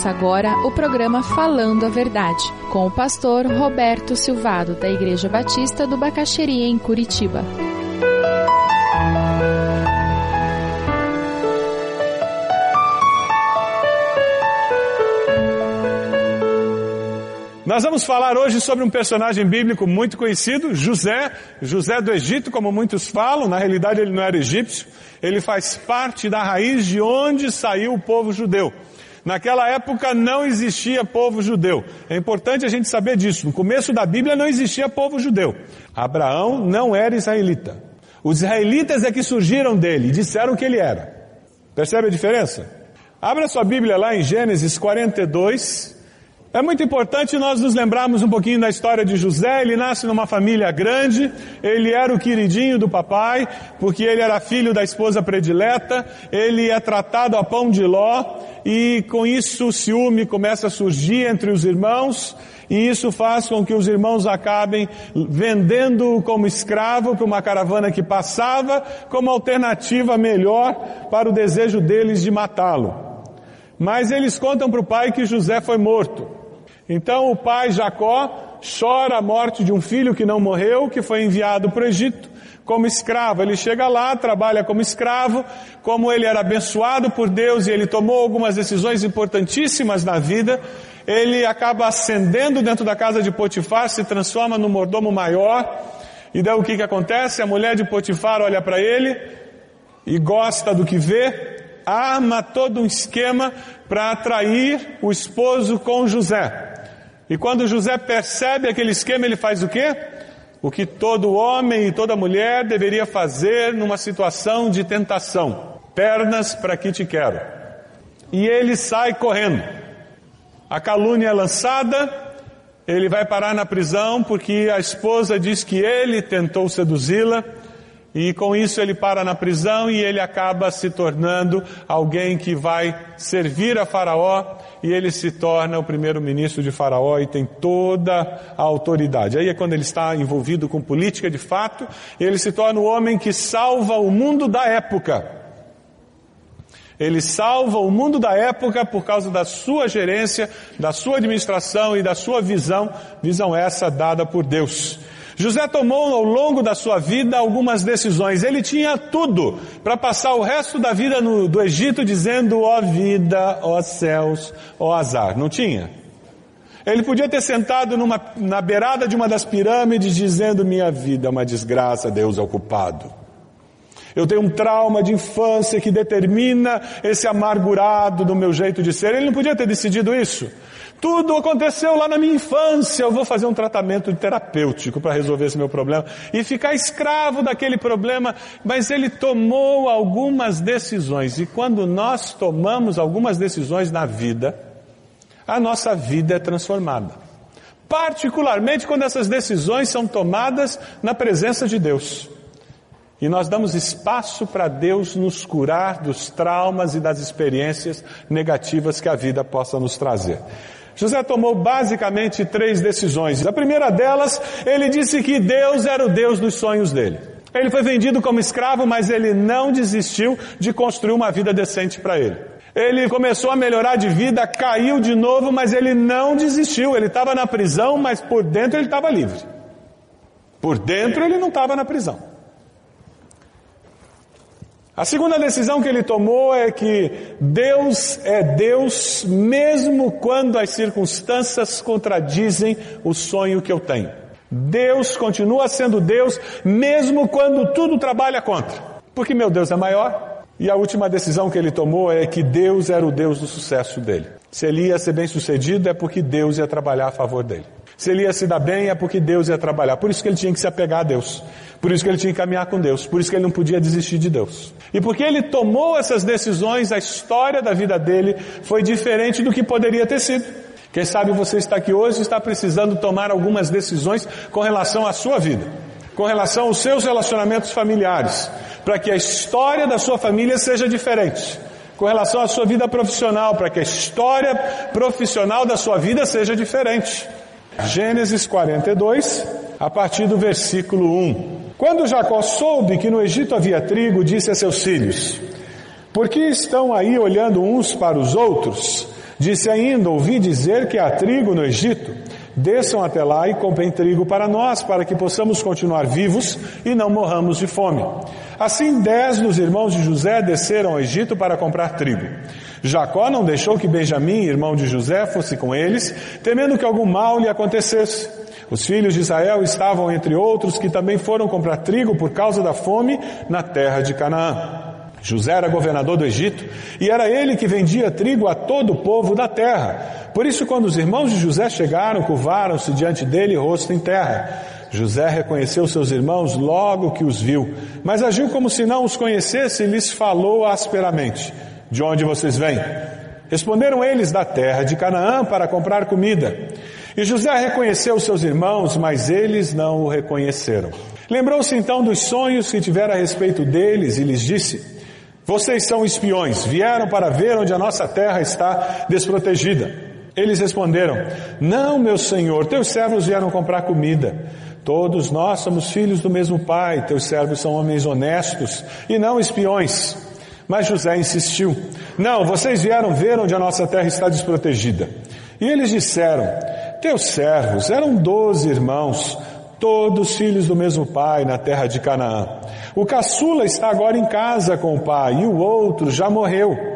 Começa agora o programa Falando a Verdade, com o pastor Roberto Silvado, da Igreja Batista do Bacaxeria, em Curitiba. Nós vamos falar hoje sobre um personagem bíblico muito conhecido, José, José do Egito, como muitos falam, na realidade ele não era egípcio, ele faz parte da raiz de onde saiu o povo judeu. Naquela época não existia povo judeu. É importante a gente saber disso. No começo da Bíblia não existia povo judeu. Abraão não era israelita. Os israelitas é que surgiram dele e disseram que ele era. Percebe a diferença? Abra sua Bíblia lá em Gênesis 42, é muito importante nós nos lembrarmos um pouquinho da história de José. Ele nasce numa família grande, ele era o queridinho do papai, porque ele era filho da esposa predileta, ele é tratado a pão de ló, e com isso o ciúme começa a surgir entre os irmãos, e isso faz com que os irmãos acabem vendendo como escravo para uma caravana que passava, como alternativa melhor para o desejo deles de matá-lo. Mas eles contam para o pai que José foi morto. Então o pai Jacó chora a morte de um filho que não morreu, que foi enviado para o Egito como escravo. Ele chega lá, trabalha como escravo, como ele era abençoado por Deus e ele tomou algumas decisões importantíssimas na vida, ele acaba ascendendo dentro da casa de Potifar, se transforma no mordomo maior, e daí o que que acontece? A mulher de Potifar olha para ele e gosta do que vê, arma todo um esquema para atrair o esposo com José. E quando José percebe aquele esquema, ele faz o quê? O que todo homem e toda mulher deveria fazer numa situação de tentação. Pernas para que te quero. E ele sai correndo. A calúnia é lançada, ele vai parar na prisão porque a esposa diz que ele tentou seduzi-la e com isso ele para na prisão e ele acaba se tornando alguém que vai servir a Faraó e ele se torna o primeiro-ministro de Faraó e tem toda a autoridade. Aí é quando ele está envolvido com política de fato, ele se torna o homem que salva o mundo da época. Ele salva o mundo da época por causa da sua gerência, da sua administração e da sua visão, visão essa dada por Deus. José tomou ao longo da sua vida algumas decisões. Ele tinha tudo para passar o resto da vida no, do Egito dizendo, ó oh vida, ó oh céus, ó oh azar. Não tinha? Ele podia ter sentado numa, na beirada de uma das pirâmides dizendo, minha vida é uma desgraça, Deus é o culpado. Eu tenho um trauma de infância que determina esse amargurado do meu jeito de ser. Ele não podia ter decidido isso. Tudo aconteceu lá na minha infância. Eu vou fazer um tratamento terapêutico para resolver esse meu problema e ficar escravo daquele problema. Mas ele tomou algumas decisões e quando nós tomamos algumas decisões na vida, a nossa vida é transformada. Particularmente quando essas decisões são tomadas na presença de Deus. E nós damos espaço para Deus nos curar dos traumas e das experiências negativas que a vida possa nos trazer. José tomou basicamente três decisões. A primeira delas, ele disse que Deus era o Deus dos sonhos dele. Ele foi vendido como escravo, mas ele não desistiu de construir uma vida decente para ele. Ele começou a melhorar de vida, caiu de novo, mas ele não desistiu. Ele estava na prisão, mas por dentro ele estava livre. Por dentro ele não estava na prisão. A segunda decisão que ele tomou é que Deus é Deus mesmo quando as circunstâncias contradizem o sonho que eu tenho. Deus continua sendo Deus mesmo quando tudo trabalha contra. Porque meu Deus é maior. E a última decisão que ele tomou é que Deus era o Deus do sucesso dele. Se ele ia ser bem sucedido é porque Deus ia trabalhar a favor dele. Se ele ia se dar bem é porque Deus ia trabalhar. Por isso que ele tinha que se apegar a Deus. Por isso que ele tinha que caminhar com Deus. Por isso que ele não podia desistir de Deus. E porque ele tomou essas decisões, a história da vida dele foi diferente do que poderia ter sido. Quem sabe você está aqui hoje e está precisando tomar algumas decisões com relação à sua vida, com relação aos seus relacionamentos familiares, para que a história da sua família seja diferente com relação à sua vida profissional, para que a história profissional da sua vida seja diferente. Gênesis 42, a partir do versículo 1. Quando Jacó soube que no Egito havia trigo, disse a seus filhos: Por que estão aí olhando uns para os outros? Disse ainda: Ouvi dizer que há trigo no Egito. Desçam até lá e comprem trigo para nós, para que possamos continuar vivos e não morramos de fome. Assim, dez dos irmãos de José desceram ao Egito para comprar trigo. Jacó não deixou que Benjamim, irmão de José, fosse com eles, temendo que algum mal lhe acontecesse. Os filhos de Israel estavam entre outros que também foram comprar trigo por causa da fome na terra de Canaã. José era governador do Egito e era ele que vendia trigo a todo o povo da terra. Por isso, quando os irmãos de José chegaram, curvaram-se diante dele, rosto em terra. José reconheceu seus irmãos logo que os viu, mas agiu como se não os conhecesse e lhes falou asperamente: De onde vocês vêm? Responderam eles da terra de Canaã para comprar comida. E José reconheceu seus irmãos, mas eles não o reconheceram. Lembrou-se então dos sonhos que tivera a respeito deles e lhes disse: vocês são espiões, vieram para ver onde a nossa terra está desprotegida. Eles responderam: Não, meu senhor, teus servos vieram comprar comida. Todos nós somos filhos do mesmo pai, teus servos são homens honestos e não espiões. Mas José insistiu: Não, vocês vieram ver onde a nossa terra está desprotegida. E eles disseram: Teus servos eram doze irmãos, todos filhos do mesmo pai na terra de Canaã. O caçula está agora em casa com o pai e o outro já morreu.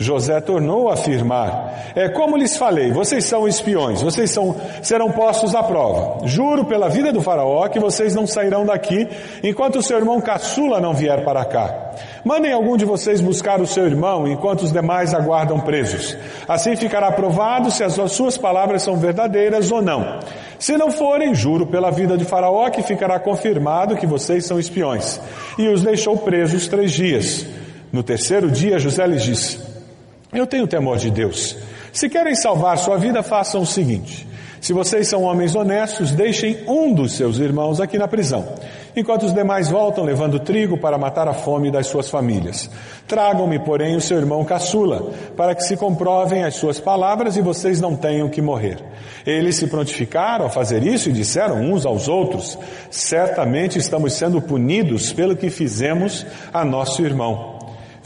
José tornou a afirmar: É como lhes falei, vocês são espiões, vocês são, serão postos à prova. Juro pela vida do faraó que vocês não sairão daqui enquanto o seu irmão caçula não vier para cá. Mandem algum de vocês buscar o seu irmão enquanto os demais aguardam presos. Assim ficará provado se as suas palavras são verdadeiras ou não. Se não forem, juro pela vida de Faraó que ficará confirmado que vocês são espiões. E os deixou presos três dias. No terceiro dia, José lhes disse: eu tenho temor de Deus. Se querem salvar sua vida, façam o seguinte. Se vocês são homens honestos, deixem um dos seus irmãos aqui na prisão, enquanto os demais voltam levando trigo para matar a fome das suas famílias. Tragam-me, porém, o seu irmão caçula, para que se comprovem as suas palavras e vocês não tenham que morrer. Eles se prontificaram a fazer isso e disseram uns aos outros: Certamente estamos sendo punidos pelo que fizemos a nosso irmão.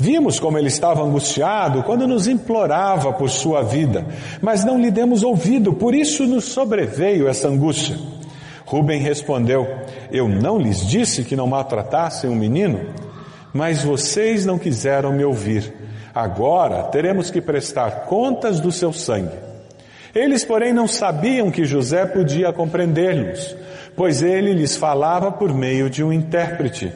Vimos como ele estava angustiado quando nos implorava por sua vida, mas não lhe demos ouvido, por isso nos sobreveio essa angústia. Rubem respondeu: Eu não lhes disse que não maltratassem um menino? Mas vocês não quiseram me ouvir. Agora teremos que prestar contas do seu sangue. Eles, porém, não sabiam que José podia compreender-los, pois ele lhes falava por meio de um intérprete.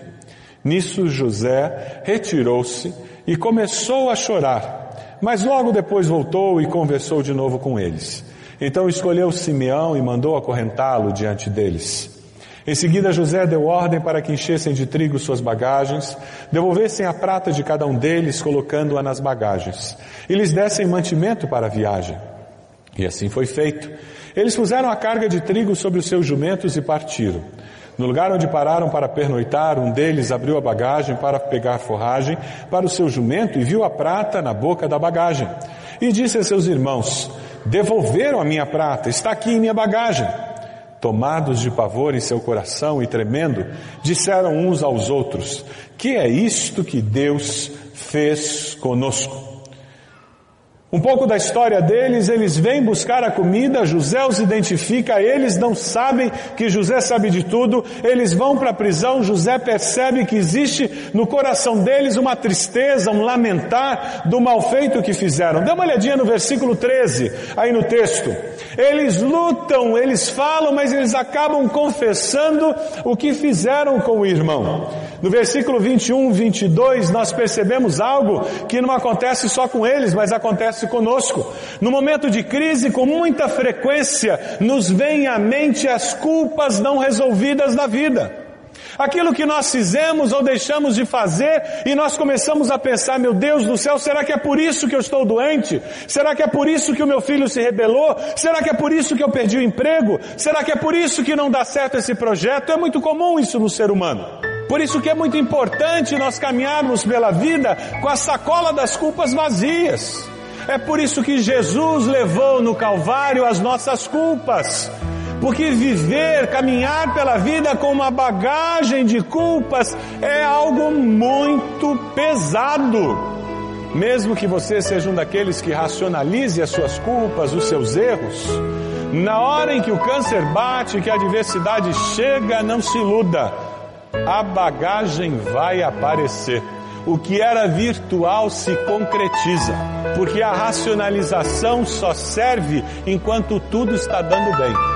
Nisso José retirou-se e começou a chorar, mas logo depois voltou e conversou de novo com eles. Então escolheu Simeão e mandou acorrentá-lo diante deles. Em seguida, José deu ordem para que enchessem de trigo suas bagagens, devolvessem a prata de cada um deles, colocando-a nas bagagens, e lhes dessem mantimento para a viagem. E assim foi feito. Eles puseram a carga de trigo sobre os seus jumentos e partiram. No lugar onde pararam para pernoitar, um deles abriu a bagagem para pegar forragem para o seu jumento e viu a prata na boca da bagagem. E disse a seus irmãos: Devolveram a minha prata, está aqui em minha bagagem. Tomados de pavor em seu coração e tremendo, disseram uns aos outros: Que é isto que Deus fez conosco? Um pouco da história deles, eles vêm buscar a comida, José os identifica, eles não sabem que José sabe de tudo, eles vão para a prisão, José percebe que existe no coração deles uma tristeza, um lamentar do mal feito que fizeram. Dê uma olhadinha no versículo 13, aí no texto. Eles lutam, eles falam, mas eles acabam confessando o que fizeram com o irmão. No versículo 21, 22, nós percebemos algo que não acontece só com eles, mas acontece conosco. No momento de crise, com muita frequência, nos vem à mente as culpas não resolvidas da vida. Aquilo que nós fizemos ou deixamos de fazer e nós começamos a pensar, meu Deus do céu, será que é por isso que eu estou doente? Será que é por isso que o meu filho se rebelou? Será que é por isso que eu perdi o emprego? Será que é por isso que não dá certo esse projeto? É muito comum isso no ser humano. Por isso que é muito importante nós caminharmos pela vida com a sacola das culpas vazias. É por isso que Jesus levou no Calvário as nossas culpas. Porque viver, caminhar pela vida com uma bagagem de culpas é algo muito pesado. mesmo que você seja um daqueles que racionalize as suas culpas, os seus erros, na hora em que o câncer bate, que a adversidade chega, não se iluda, a bagagem vai aparecer. O que era virtual se concretiza, porque a racionalização só serve enquanto tudo está dando bem.